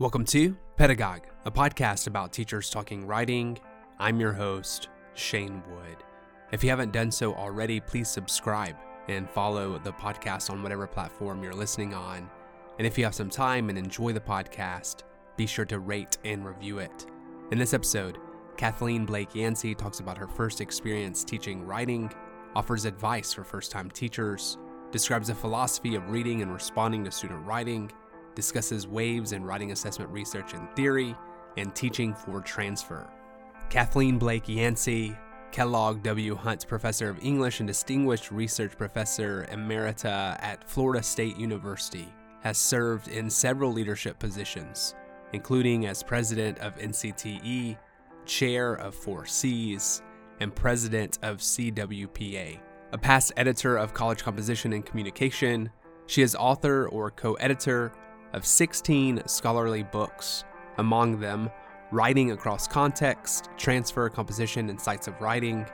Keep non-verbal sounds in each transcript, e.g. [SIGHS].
Welcome to Pedagogue, a podcast about teachers talking writing. I'm your host, Shane Wood. If you haven't done so already, please subscribe and follow the podcast on whatever platform you're listening on. And if you have some time and enjoy the podcast, be sure to rate and review it. In this episode, Kathleen Blake Yancey talks about her first experience teaching writing, offers advice for first time teachers, describes a philosophy of reading and responding to student writing discusses waves in writing assessment research and theory, and teaching for transfer. Kathleen Blake Yancey, Kellogg W. Hunt Professor of English and Distinguished Research Professor Emerita at Florida State University, has served in several leadership positions, including as president of NCTE, chair of 4Cs, and president of CWPA. A past editor of College Composition and Communication, she is author or co editor of 16 scholarly books, among them Writing Across Context, Transfer, Composition, and Sites of Writing,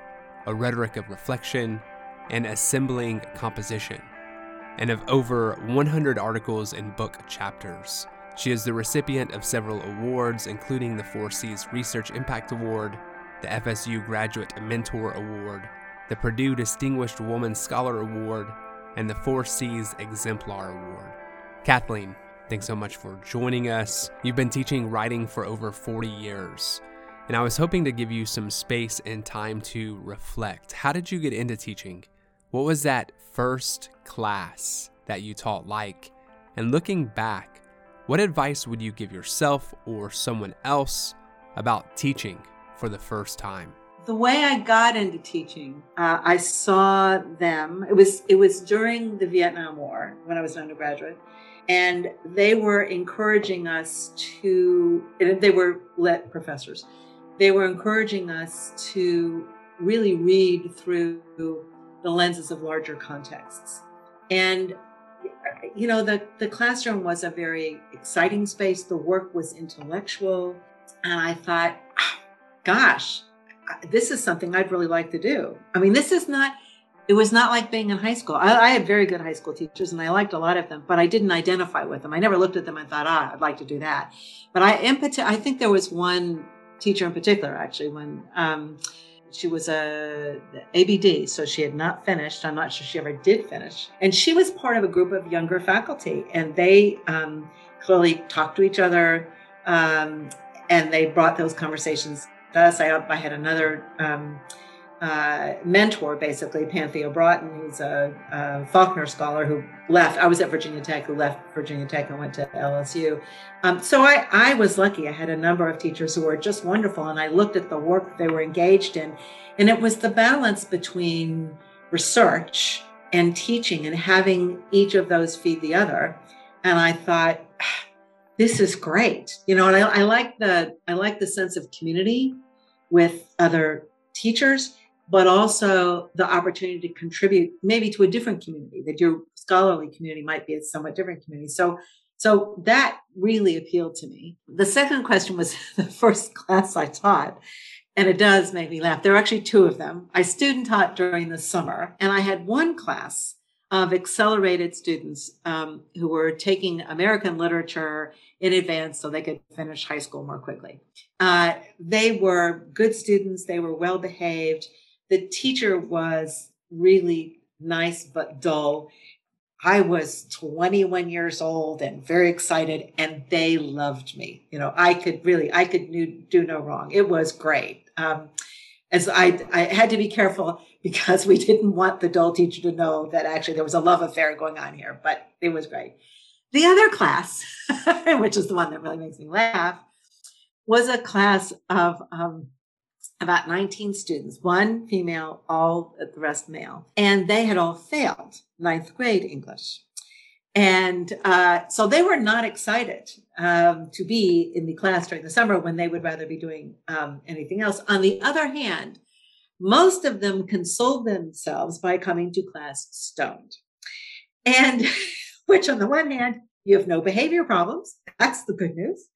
A Rhetoric of Reflection, and Assembling Composition, and of over 100 articles and book chapters. She is the recipient of several awards, including the 4Cs Research Impact Award, the FSU Graduate Mentor Award, the Purdue Distinguished Woman Scholar Award, and the 4Cs Exemplar Award. Kathleen, Thanks so much for joining us. You've been teaching writing for over 40 years, and I was hoping to give you some space and time to reflect. How did you get into teaching? What was that first class that you taught like? And looking back, what advice would you give yourself or someone else about teaching for the first time? The way I got into teaching, uh, I saw them. It was it was during the Vietnam War when I was an undergraduate, and they were encouraging us to they were lit professors they were encouraging us to really read through the lenses of larger contexts. And you know the the classroom was a very exciting space. The work was intellectual. And i thought ah, gosh this is something i'd really like to do. I mean this is not it was not like being in high school. I, I, had very good high school teachers and I liked a lot of them, but I didn't identify with them. I never looked at them and thought, ah, I'd like to do that. But I, in I think there was one teacher in particular, actually, when um, she was a ABD, so she had not finished. I'm not sure she ever did finish. And she was part of a group of younger faculty, and they um, clearly talked to each other, um, and they brought those conversations to us. I, I had another um, uh, mentor, basically, Panthea Broughton, who's a, a, Faulkner scholar who left. I was at Virginia Tech, who left Virginia Tech and went to LSU. Um, so I, I was lucky. I had a number of teachers who were just wonderful, and I looked at the work they were engaged in, and it was the balance between research and teaching and having each of those feed the other. And I thought, ah, this is great, you know. And I, I like the I like the sense of community with other teachers but also the opportunity to contribute maybe to a different community that your scholarly community might be a somewhat different community. So so that really appealed to me. The second question was [LAUGHS] the first class i taught and it does make me laugh. There are actually two of them. I student taught during the summer and i had one class of accelerated students um, who were taking american literature in advance so they could finish high school more quickly. Uh, they were good students. They were well behaved the teacher was really nice but dull. I was 21 years old and very excited, and they loved me. You know, I could really, I could do no wrong. It was great. Um, as I, I had to be careful [LAUGHS] because we didn't want the dull teacher to know that actually there was a love affair going on here, but it was great. The other class, [LAUGHS] which is the one that really makes me laugh, was a class of um, about 19 students, one female, all the rest male. And they had all failed ninth grade English. And uh, so they were not excited um, to be in the class during the summer when they would rather be doing um, anything else. On the other hand, most of them consoled themselves by coming to class stoned. And [LAUGHS] which, on the one hand, you have no behavior problems. That's the good news.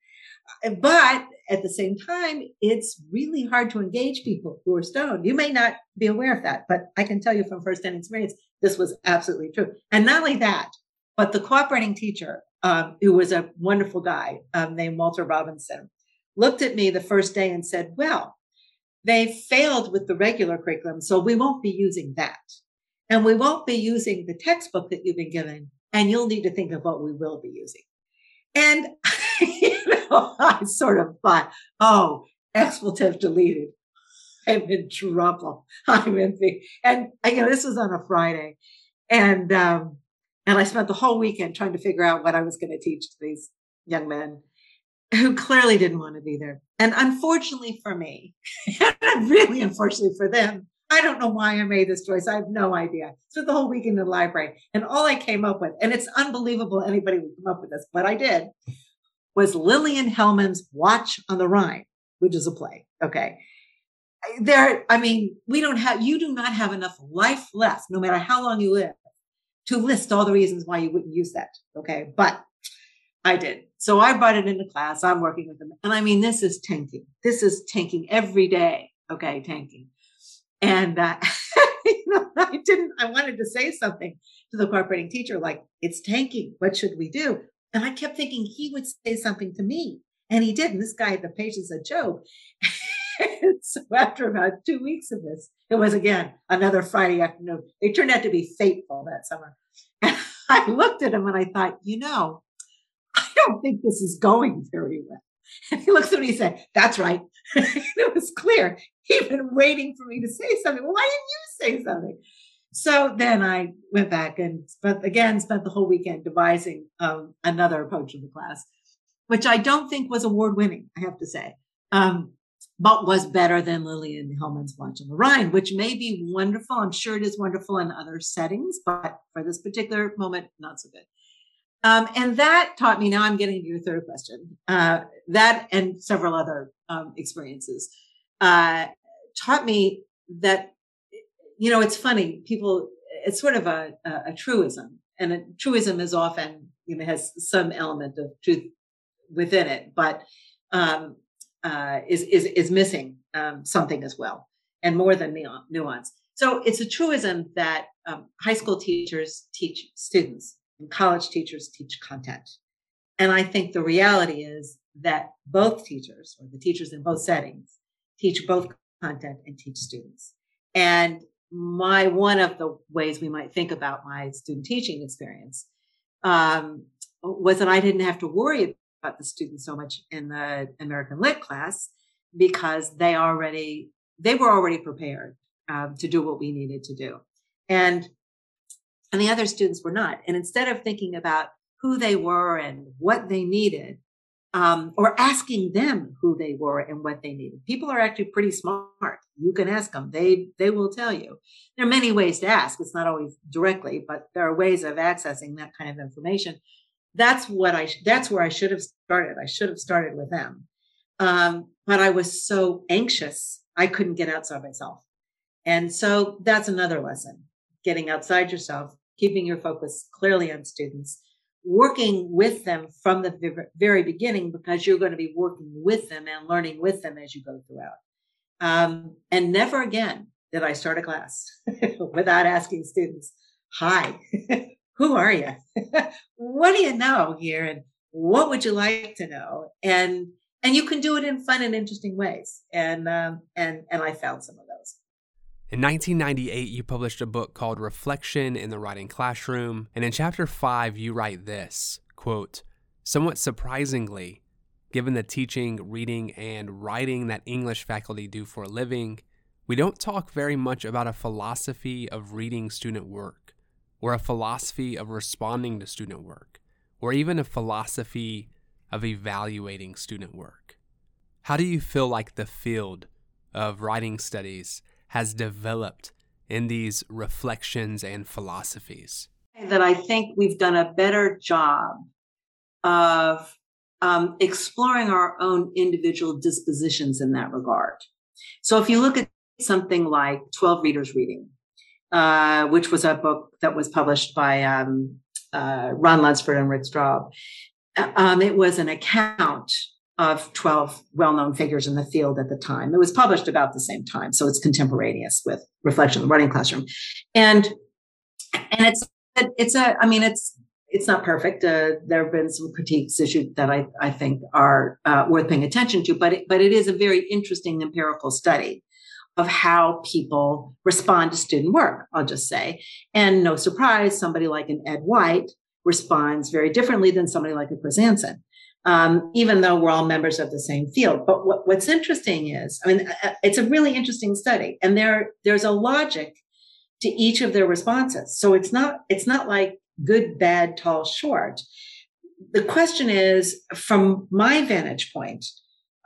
But at the same time, it's really hard to engage people who are stoned. You may not be aware of that, but I can tell you from firsthand experience, this was absolutely true. And not only that, but the cooperating teacher um, who was a wonderful guy um, named Walter Robinson, looked at me the first day and said, Well, they failed with the regular curriculum, so we won't be using that. And we won't be using the textbook that you've been given, and you'll need to think of what we will be using. And, [LAUGHS] you know, I sort of thought, oh, expletive deleted. I'm in trouble. [LAUGHS] I'm in the, and you know, this was on a Friday. And, um, and I spent the whole weekend trying to figure out what I was going to teach to these young men who clearly didn't want to be there. And unfortunately for me, [LAUGHS] and really unfortunately for them, I don't know why I made this choice. I have no idea. Spent the whole week in the library, and all I came up with, and it's unbelievable anybody would come up with this, but I did, was Lillian Hellman's Watch on the Rhine, which is a play. Okay. There, I mean, we don't have, you do not have enough life left, no matter how long you live, to list all the reasons why you wouldn't use that. Okay. But I did. So I brought it into class. I'm working with them. And I mean, this is tanking. This is tanking every day. Okay. Tanking. And uh, [LAUGHS] you know, [LAUGHS] I didn't, I wanted to say something to the cooperating teacher, like, it's tanking. What should we do? And I kept thinking he would say something to me. And he didn't. this guy had the patience of Job. so after about two weeks of this, it was again another Friday afternoon. It turned out to be fateful that summer. And [LAUGHS] I looked at him and I thought, you know, I don't think this is going very well. And [LAUGHS] he looks at me and he said, That's right. [LAUGHS] it was clear. He'd been waiting for me to say something. Well, Why didn't you say something? So then I went back and spent, again spent the whole weekend devising um, another approach to the class, which I don't think was award winning, I have to say, um, but was better than Lillian Hellman's Watch on the Rhine, which may be wonderful. I'm sure it is wonderful in other settings, but for this particular moment, not so good. Um, and that taught me, now I'm getting to your third question, uh, that and several other um, experiences uh, taught me that, you know, it's funny, people, it's sort of a, a, a truism. And a truism is often, you know, has some element of truth within it, but um, uh, is, is, is missing um, something as well, and more than nuance. So it's a truism that um, high school teachers teach students and college teachers teach content. And I think the reality is that both teachers or the teachers in both settings teach both content and teach students. And my one of the ways we might think about my student teaching experience um, was that I didn't have to worry about the students so much in the American Lit class because they already they were already prepared um, to do what we needed to do. And and the other students were not. And instead of thinking about who they were and what they needed, um, or asking them who they were and what they needed, people are actually pretty smart. You can ask them; they they will tell you. There are many ways to ask. It's not always directly, but there are ways of accessing that kind of information. That's what I. That's where I should have started. I should have started with them. Um, but I was so anxious, I couldn't get outside myself. And so that's another lesson getting outside yourself, keeping your focus clearly on students, working with them from the very beginning because you're going to be working with them and learning with them as you go throughout. Um, and never again did I start a class [LAUGHS] without asking students, Hi, [LAUGHS] who are you? [LAUGHS] what do you know here? And what would you like to know? And and you can do it in fun and interesting ways. And um, and and I found some of those. In 1998, you published a book called Reflection in the Writing Classroom, and in chapter 5, you write this quote, Somewhat surprisingly, given the teaching, reading, and writing that English faculty do for a living, we don't talk very much about a philosophy of reading student work, or a philosophy of responding to student work, or even a philosophy of evaluating student work. How do you feel like the field of writing studies has developed in these reflections and philosophies? That I think we've done a better job of um, exploring our own individual dispositions in that regard. So if you look at something like 12 Readers Reading, uh, which was a book that was published by um, uh, Ron Lunsford and Rick Straub, uh, um, it was an account of 12 well-known figures in the field at the time. It was published about the same time, so it's contemporaneous with Reflection in the Writing Classroom. And and it's it's a I mean it's it's not perfect. Uh, there have been some critiques issued that I, I think are uh, worth paying attention to, but it, but it is a very interesting empirical study of how people respond to student work, I'll just say. And no surprise, somebody like an Ed White responds very differently than somebody like a Chris Anson. Um, even though we're all members of the same field. But what, what's interesting is, I mean, uh, it's a really interesting study, and there there's a logic to each of their responses. So it's not it's not like good, bad, tall, short. The question is, from my vantage point,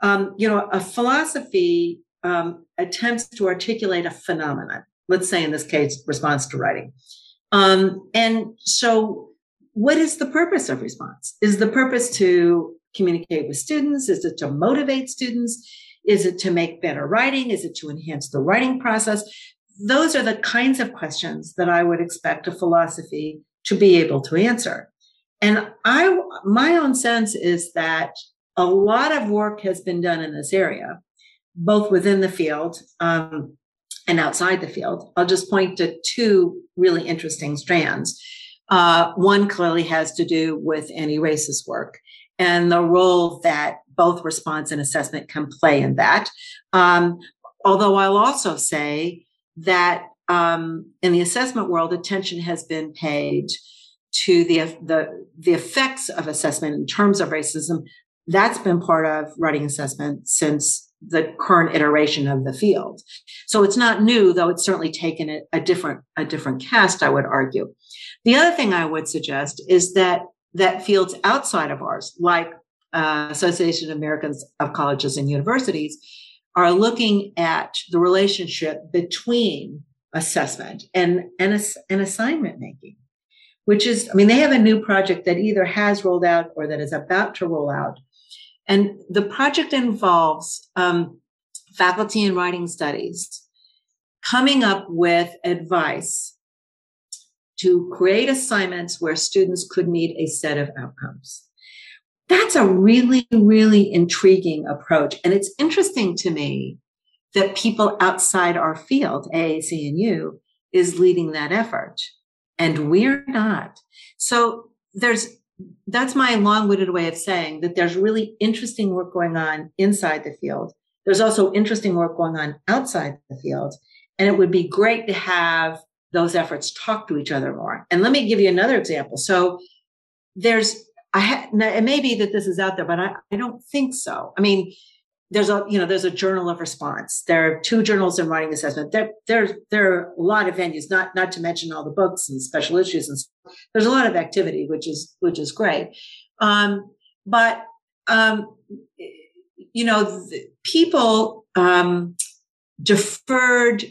um, you know, a philosophy um, attempts to articulate a phenomenon. Let's say in this case, response to writing. Um, and so, what is the purpose of response? Is the purpose to communicate with students? Is it to motivate students? Is it to make better writing? Is it to enhance the writing process? Those are the kinds of questions that I would expect a philosophy to be able to answer. And I, my own sense is that a lot of work has been done in this area both within the field um, and outside the field. I'll just point to two really interesting strands. Uh, one clearly has to do with anti-racist work and the role that both response and assessment can play in that. Um, although I'll also say that um, in the assessment world, attention has been paid to the, the, the effects of assessment in terms of racism. That's been part of writing assessment since the current iteration of the field. So it's not new, though it's certainly taken a, a different a different cast, I would argue. The other thing I would suggest is that that fields outside of ours, like uh, Association of Americans of Colleges and Universities, are looking at the relationship between assessment and, and, and assignment making, which is, I mean, they have a new project that either has rolled out or that is about to roll out and the project involves um, faculty in writing studies coming up with advice to create assignments where students could meet a set of outcomes. That's a really, really intriguing approach. And it's interesting to me that people outside our field, AAC&U, is leading that effort. And we're not. So there's that's my long-winded way of saying that there's really interesting work going on inside the field. There's also interesting work going on outside the field. And it would be great to have those efforts talk to each other more. And let me give you another example. So there's, I ha- it may be that this is out there, but I, I don't think so. I mean, there's a you know there's a journal of response. There are two journals in writing assessment. There there there are a lot of venues not not to mention all the books and special issues and stuff. there's a lot of activity which is which is great. Um, but um, you know people um, deferred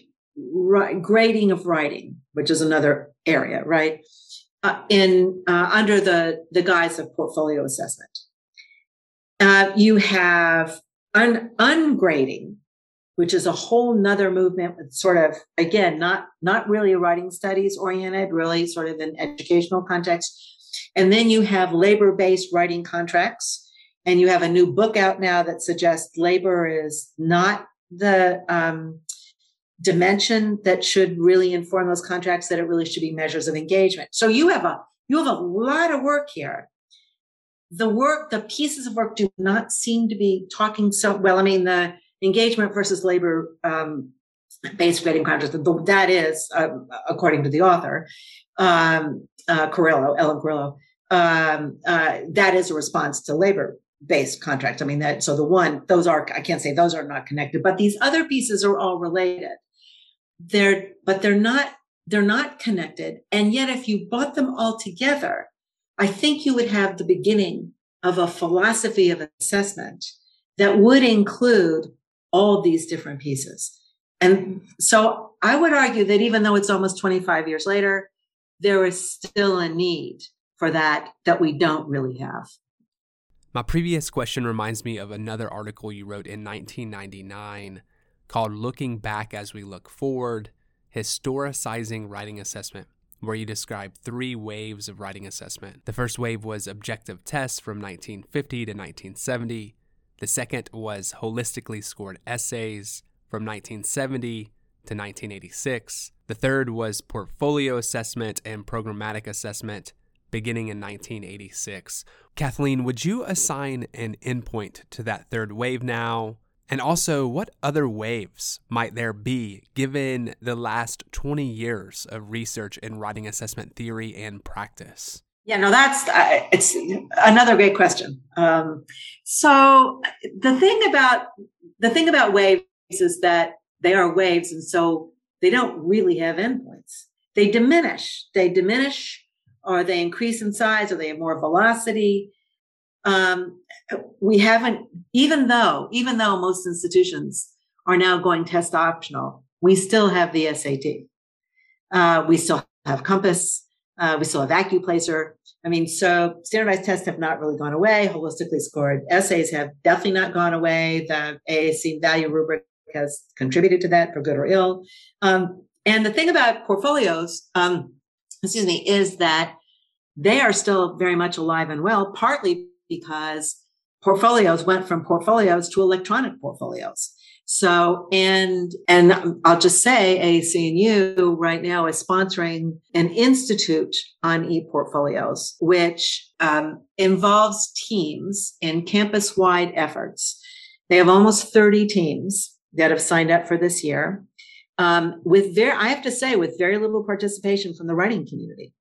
grading of writing which is another area right? Uh, in uh, under the the guise of portfolio assessment. Uh, you have un- ungrading, which is a whole nother movement with sort of again not not really writing studies oriented, really sort of an educational context. And then you have labor based writing contracts. And you have a new book out now that suggests labor is not the um, dimension that should really inform those contracts. That it really should be measures of engagement. So you have a you have a lot of work here the work, the pieces of work do not seem to be talking so well. I mean, the engagement versus labor um, based grading contracts, that is, uh, according to the author, um, uh, Carillo, Ellen Carillo, um, uh, that is a response to labor based contracts. I mean, that, so the one, those are, I can't say those are not connected, but these other pieces are all related. They're, but they're not, they're not connected. And yet, if you bought them all together, I think you would have the beginning of a philosophy of assessment that would include all these different pieces. And so I would argue that even though it's almost 25 years later, there is still a need for that that we don't really have. My previous question reminds me of another article you wrote in 1999 called Looking Back as We Look Forward Historicizing Writing Assessment where you describe three waves of writing assessment. The first wave was objective tests from 1950 to 1970. The second was holistically scored essays from 1970 to 1986. The third was portfolio assessment and programmatic assessment beginning in 1986. Kathleen, would you assign an endpoint to that third wave now? And also, what other waves might there be given the last 20 years of research in writing assessment theory and practice? Yeah, no, that's uh, it's another great question. Um, so the thing about the thing about waves is that they are waves, and so they don't really have endpoints. They diminish. They diminish, or they increase in size, or they have more velocity. Um, we haven't, even though even though most institutions are now going test optional, we still have the SAT. Uh, we still have Compass. Uh, we still have AccuPlacer. I mean, so standardized tests have not really gone away. Holistically scored essays have definitely not gone away. The AAC value rubric has contributed to that for good or ill. Um, and the thing about portfolios, um, excuse me, is that they are still very much alive and well, partly because portfolios went from portfolios to electronic portfolios. So, and, and I'll just say AAC&U right now is sponsoring an institute on e-portfolios, which um, involves teams in campus wide efforts. They have almost 30 teams that have signed up for this year. Um, with very, I have to say, with very little participation from the writing community.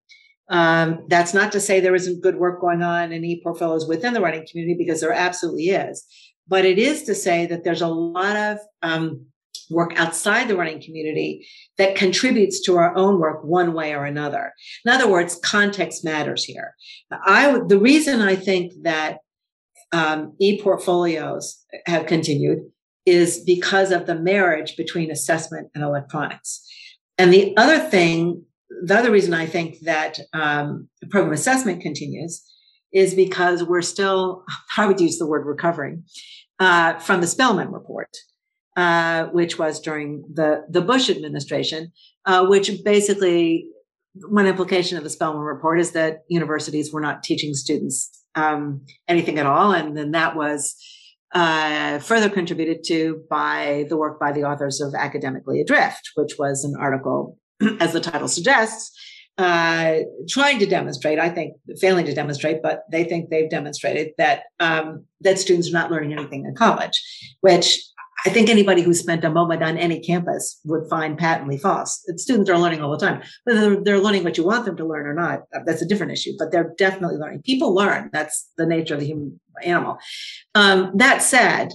Um, that's not to say there isn't good work going on in e-portfolios within the writing community, because there absolutely is. But it is to say that there's a lot of um, work outside the writing community that contributes to our own work one way or another. In other words, context matters here. I the reason I think that um, e-portfolios have continued is because of the marriage between assessment and electronics. And the other thing, the other reason I think that um, program assessment continues is because we're still, I would use the word recovering uh, from the Spellings report, uh, which was during the, the Bush administration, uh, which basically one implication of the Spellings report is that universities were not teaching students um, anything at all. And then that was uh, further contributed to by the work by the authors of Academically Adrift, which was an article, [CLEARS THROAT] as the title suggests, uh, trying to demonstrate, I think, failing to demonstrate, but they think they've demonstrated that um, that students are not learning anything in college, which I think anybody who spent a moment on any campus would find patently false. Students are learning all the time. Whether they're learning what you want them to learn or not, uh, that's a different issue, but they're definitely learning. People learn. That's the nature of the human animal. Um, that said,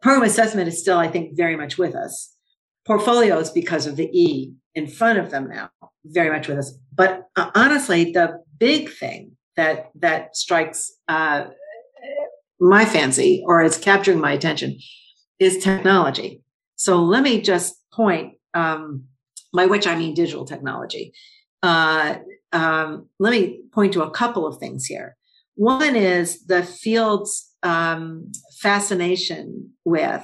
program assessment is still, I think, very much with us. Portfolios, because of the E in front of them now, very much with us. But uh, honestly, the big thing that that strikes uh, my fancy or is capturing my attention is technology. So let me just point, um, by which I mean digital technology. Uh, um, let me point to a couple of things here. One is the field's um, fascination with,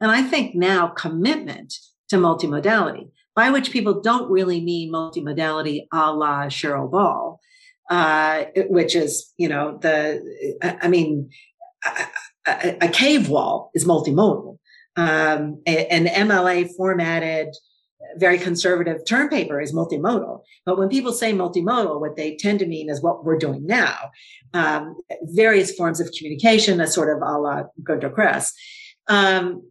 and I think now commitment to multimodality by which people don't really mean multimodality a la Cheryl Ball, uh, which is, you know, the, I mean, a, a cave wall is multimodal. Um, an MLA formatted, very conservative term paper is multimodal. But when people say multimodal, what they tend to mean is what we're doing now. Um, various forms of communication, a sort of a la Gunter Kress. Um,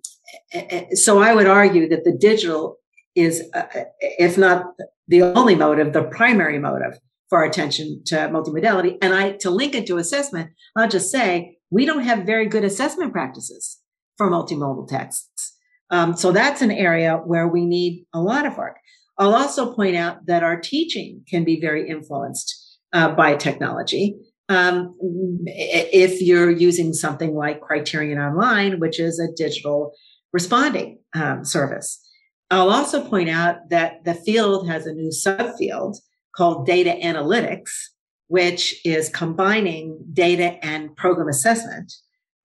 so I would argue that the digital is, uh, if not the only motive, the primary motive for our attention to multimodality. And I, to link it to assessment, I'll just say we don't have very good assessment practices for multimodal texts. Um, so that's an area where we need a lot of work. I'll also point out that our teaching can be very influenced uh, by technology. Um, if you're using something like Criterion Online, which is a digital responding um, service. I'll also point out that the field has a new subfield called data analytics, which is combining data and program assessment.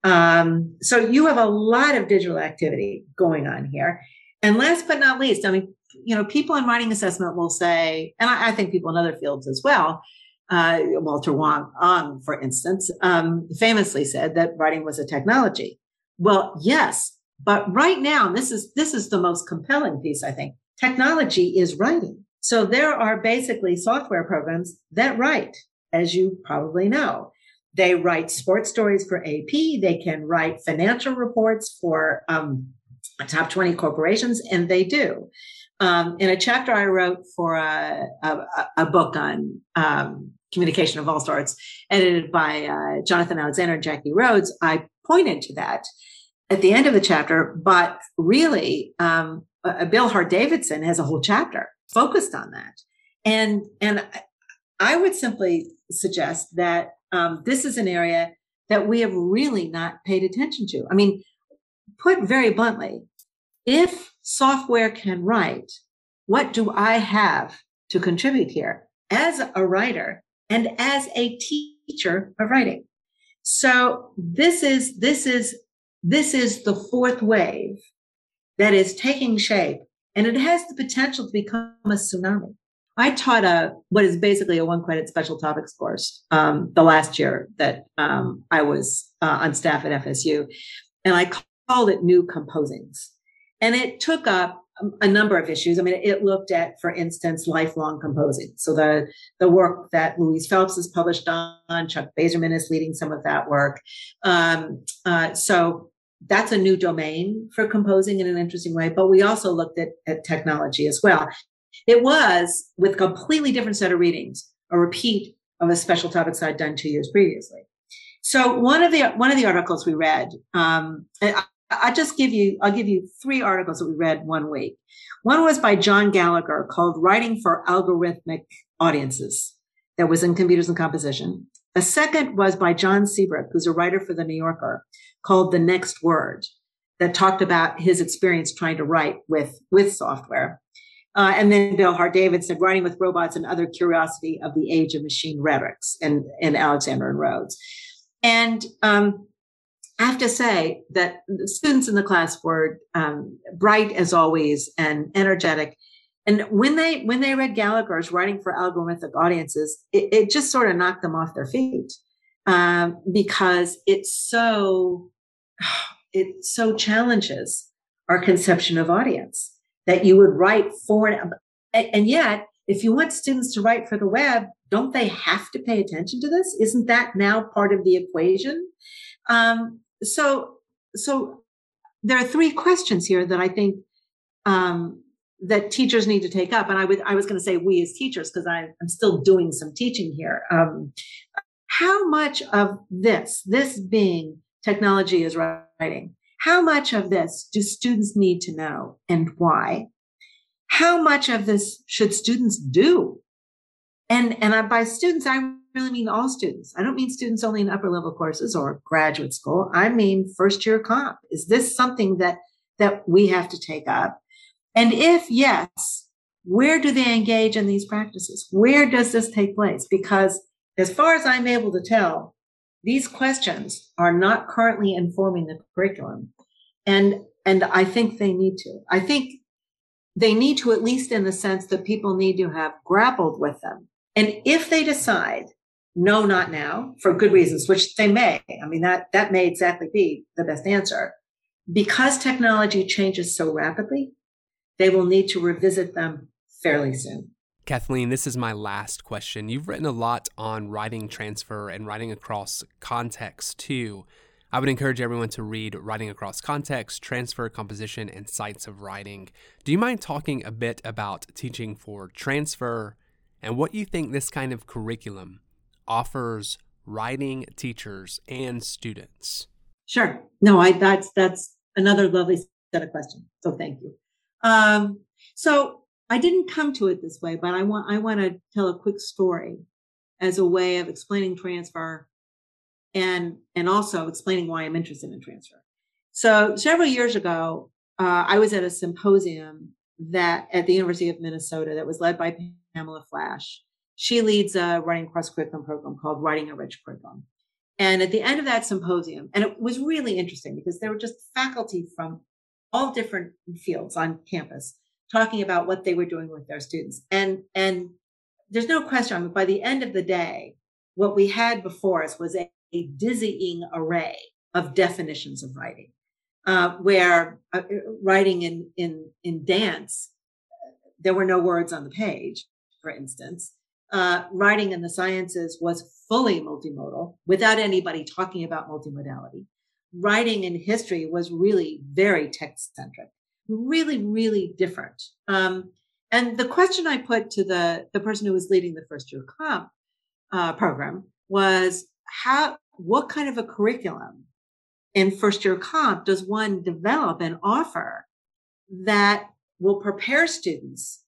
Um, so you have a lot of digital activity going on here. And last but not least, I mean, you know, people in writing assessment will say, and I, I think people in other fields as well, uh, Walter Ong, um, for instance, um, famously said that writing was a technology. Well, yes, but right now, this is, this is the most compelling piece, I think. Technology is writing. So there are basically software programs that write. as you probably know. They write sports stories for AP. They can write financial reports for um, top 20 corporations, and they do. Um, in a chapter I wrote for a, a, a book on um, communication of all sorts, edited by uh, Jonathan Alexander and Jackie Rhodes, I pointed to that at the end of the chapter. But really, um, uh, Bill Hart Davidson has a whole chapter focused on that, and and I would simply suggest that um, this is an area that we have really not paid attention to. I mean, put very bluntly, if software can write, what do I have to contribute here as a writer and as a teacher of writing? So this is, this is, this is the fourth wave that is taking shape and it has the potential to become a tsunami. I taught a what is basically a one credit special topics course um, the last year that um, I was uh, on staff at FSU, and I called it New Composings, and it took up a number of issues. I mean, it looked at, for instance, lifelong composing. So the the work that Louise Phelps has published on, Chuck Bazerman is leading some of that work. Um, uh, so that's a new domain for composing in an interesting way. But we also looked at, at technology as well. It was with a completely different set of readings, a repeat of a special topics I'd done two years previously. So one of the one of the articles we read, um, I, I just give you I'll give you three articles that we read one week. One was by John Gallagher called "Writing for Algorithmic Audiences," that was in Computers and Composition. A second was by John Seabrook, who's a writer for the New Yorker, called "The Next Word," that talked about his experience trying to write with with software. Uh, and then Bill Hart Davidson, Writing with Robots and Other Curiosity of the Age of Machine Rhetorics, and, and Alexander and Rhodes. And um, I have to say that the students in the class were um, bright as always and energetic. And when they when they read Gallagher's writing for algorithmic audiences, it, it just sort of knocked them off their feet um, because it's so [SIGHS] it so challenges our conception of audience that you would write for and, and yet if you want students to write for the web don't they have to pay attention to this? Isn't that now part of the equation? Um, so so there are three questions here that i think um, that teachers need to take up and i would i was going to say we as teachers because i'm still doing some teaching here um, how much of this this being technology is writing how much of this do students need to know and why? How much of this should students do? And, and by students, I really mean all students. I don't mean students only in upper level courses or graduate school. I mean first year comp. Is this something that, that we have to take up? And if yes, where do they engage in these practices? Where does this take place? Because as far as I'm able to tell, these questions are not currently informing the curriculum. And, and I think they need to. I think they need to, at least in the sense that people need to have grappled with them. And if they decide, no, not now, for good reasons, which they may, I mean, that, that may exactly be the best answer. Because technology changes so rapidly, they will need to revisit them fairly soon. Kathleen, this is my last question. You've written a lot on writing transfer and writing across context too. I would encourage everyone to read Writing Across Context, Transfer, Composition, and Sites of Writing. Do you mind talking a bit about teaching for transfer and what you think this kind of curriculum offers writing teachers and students? Sure. No, I that's that's another lovely set of questions. So thank you. Um, so I didn't come to it this way, but I want I want to tell a quick story as a way of explaining transfer and and also explaining why I'm interested in transfer. So several years ago, uh, I was at a symposium that at the University of Minnesota that was led by Pamela Flash. She leads a writing cross curriculum program called Writing Enriched Curriculum. And at the end of that symposium, and it was really interesting because there were just faculty from all different fields on campus talking about what they were doing with their students. And, and there's no question, by the end of the day, what we had before us was a, a dizzying array of definitions of writing, uh, where uh, writing in, in, in dance, there were no words on the page, for instance. uh, writing in the sciences was fully multimodal without anybody talking about multimodality. Writing in history was really very text centric, really, really different. Um, and the question I put to the, the person who was leading the first year comp uh, program was how, what kind of a curriculum in first year comp does one develop and offer that will prepare students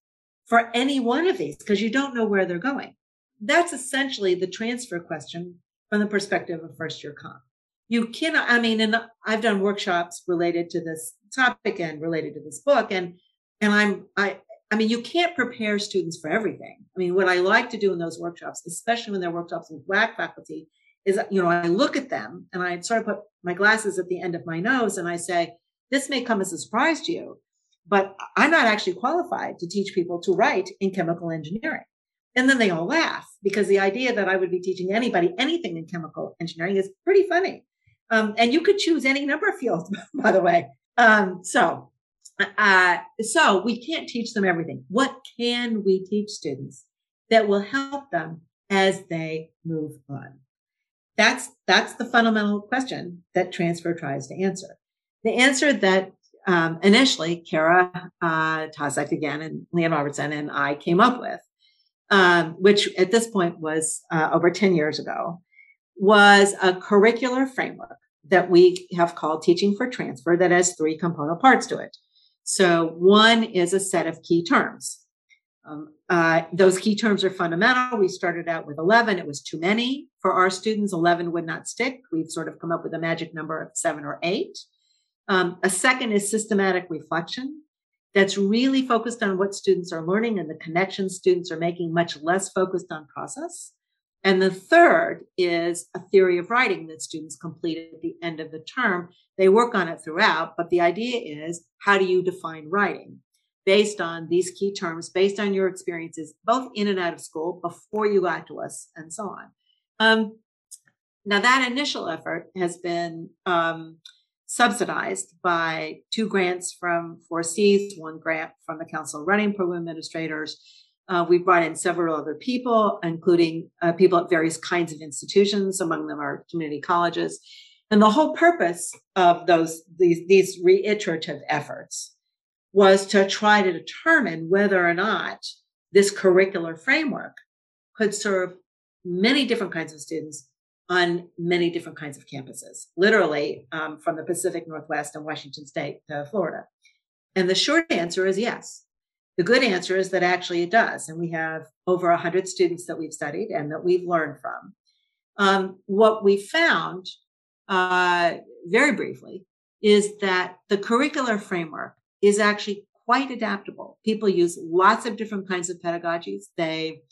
for any one of these because you don't know where they're going. That's essentially the transfer question from the perspective of first year comp. You cannot, I mean, and I've done workshops related to this topic and related to this book. And, and I'm, I, I mean, you can't prepare students for everything. I mean, what I like to do in those workshops, especially when they're workshops with black faculty, is, you know, I look at them and I sort of put my glasses at the end of my nose and I say, this may come as a surprise to you, but I'm not actually qualified to teach people to write in chemical engineering. And then they all laugh because the idea that I would be teaching anybody anything in chemical engineering is pretty funny. Um, and you could choose any number of fields, [LAUGHS] by the way. Um, so, uh, so we can't teach them everything. What can we teach students that will help them as they move on? That's that's the fundamental question that transfer tries to answer. The answer that um, initially Kara uh, again and Liane Robertson and I came up with, um, which at this point was uh, over 10 years ago, was a curricular framework that we have called Teaching for Transfer that has three component parts to it. So one is a set of key terms. Um, uh, those key terms are fundamental. We started out with 11. It was too many for our students. 11 would not stick. We've sort of come up with a magic number of seven or eight. Um, a second is systematic reflection. That's really focused on what students are learning and the connections students are making, much less focused on process. And the third is a theory of writing that students complete at the end of the term. They work on it throughout, but the idea is how do you define writing based on these key terms, based on your experiences, both in and out of school, before you got to us, and so on. Um, now, that initial effort has been um, subsidized by two grants from 4Cs, one grant from the Council of Writing Program Administrators. Uh, we brought in several other people, including uh, people at various kinds of institutions. Among them are community colleges. And the whole purpose of those these, these reiterative efforts was to try to determine whether or not this curricular framework could serve many different kinds of students on many different kinds of campuses, literally um, from the Pacific Northwest and Washington State to Florida. And the short answer is yes. The good answer is that actually it does. And we have over 100 students that we've studied and that we've learned from. Um, what we found, uh, very briefly, is that the curricular framework is actually quite adaptable. People use lots of different kinds of pedagogies. They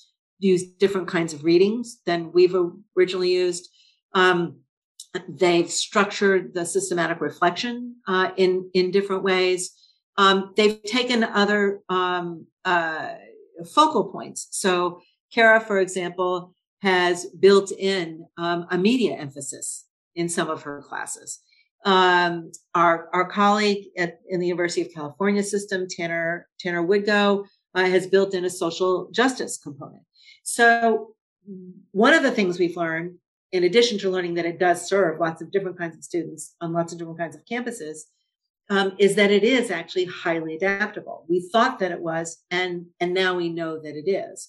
use different kinds of readings than we've originally used. Um, they've structured the systematic reflection uh, in in different ways. Um, they've taken other um, uh, focal points. So, Kara, for example, has built in um, a media emphasis in some of her classes. Um, our our colleague at in the University of California system, Tanner Tanner Woodgo, uh, has built in a social justice component. So, one of the things we've learned, in addition to learning that it does serve lots of different kinds of students on lots of different kinds of campuses, um, is that it is actually highly adaptable. We thought that it was, and and now we know that it is.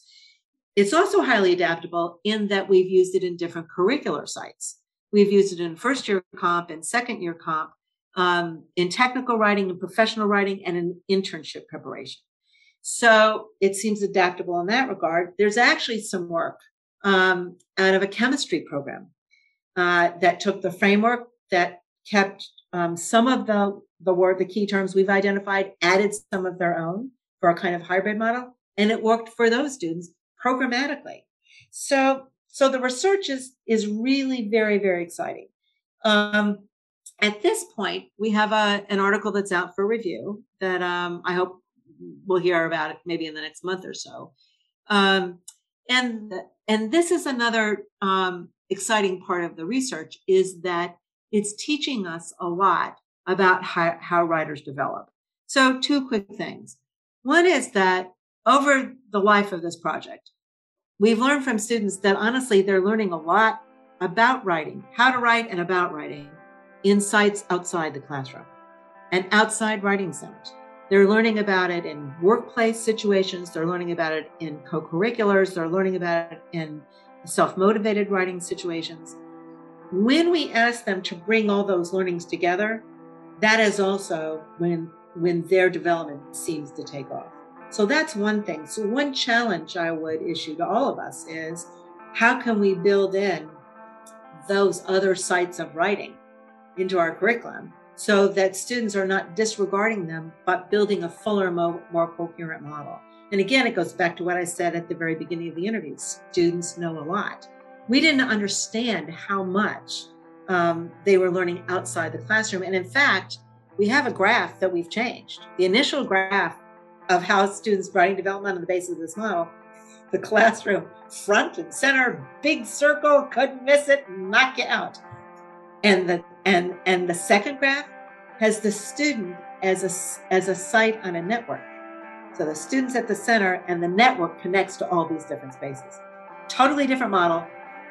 It's also highly adaptable in that we've used it in different curricular sites. We've used it in first year comp and second year comp, um, in technical writing and professional writing, and in internship preparation. So it seems adaptable in that regard. There's actually some work um, out of a chemistry program uh, that took the framework that kept um, some of the the word the key terms we've identified, added some of their own for a kind of hybrid model, and it worked for those students programmatically. So so the research is is really very very exciting. Um, at this point, we have a, an article that's out for review that um, I hope we'll hear about it maybe in the next month or so. Um, and and this is another um, exciting part of the research is that it's teaching us a lot about how, how writers develop. So two quick things. One is that over the life of this project, we've learned from students that honestly, they're learning a lot about writing, how to write and about writing in sites outside the classroom and outside writing centers. They're learning about it in workplace situations. They're learning about it in co curriculars. They're learning about it in self motivated writing situations. When we ask them to bring all those learnings together, that is also when, when their development seems to take off. So that's one thing. So, one challenge I would issue to all of us is how can we build in those other sites of writing into our curriculum so that students are not disregarding them, but building a fuller, more, more coherent model. And again, it goes back to what I said at the very beginning of the interview students know a lot. We didn't understand how much um, they were learning outside the classroom. And in fact, we have a graph that we've changed. The initial graph of how students' writing development on the basis of this model, the classroom, front and center, big circle, couldn't miss it, knock you out. And the and and the second graph has the student as a as a site on a network. So the students at the center and the network connects to all these different spaces. Totally different model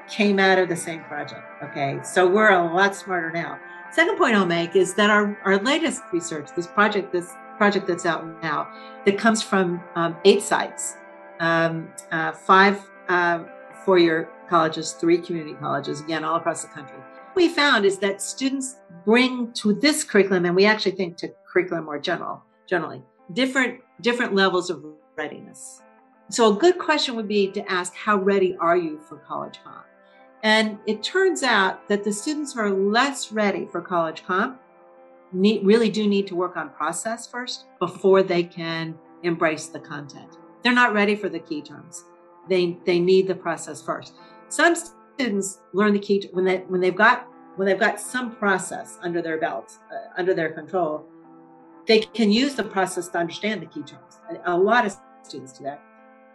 came out of the same project. Okay, so we're a lot smarter now. Second point I'll make is that our, our latest research, this project, this project that's out now, that comes from um, eight sites, um, uh, five uh, four-year colleges, three community colleges, again all across the country we found is that students bring to this curriculum, and we actually think to curriculum more general, generally, different different levels of readiness. So a good question would be to ask, how ready are you for college? And it turns out that the students who are less ready for college comp need, really do need to work on process first before they can embrace the content. They're not ready for the key terms. They, they need the process first. Some students learn the key when they when they've got when they've got some process under their belt, uh, under their control, they can use the process to understand the key terms. A, lot of students do that.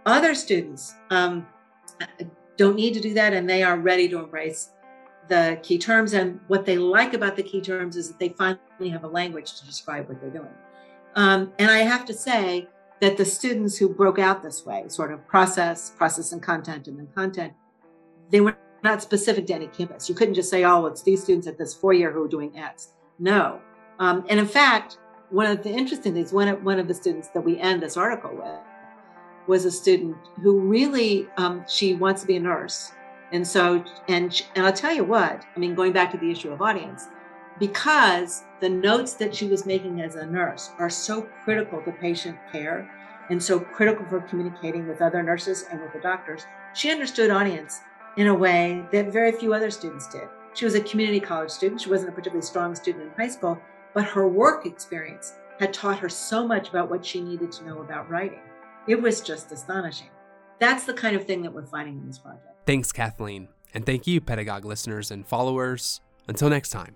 Other students um, don't need to do that, and they are ready to embrace the key terms. And what they like about the key terms is that they finally have a language to describe what they're doing. Um, and I have to say that the students who broke out this way, sort of process, process and content, and then content, they were not specific to any campus. You couldn't just say, oh, it's these students at this four year who are doing X. No. Um, and in fact, one of the interesting things, one of, one of the students that we end this article with was a student who really, um, she wants to be a nurse. And so, and, and I'll tell you what, I mean, going back to the issue of audience, because the notes that she was making as a nurse are so critical to patient care and so critical for communicating with other nurses and with the doctors, she understood audience in a way that very few other students did. She was a community college student. She wasn't a particularly strong student in high school, but her work experience had taught her so much about what she needed to know about writing. It was just astonishing. That's the kind of thing that we're finding in this project. Thanks, Kathleen. And thank you, Pedagogue listeners and followers. Until next time.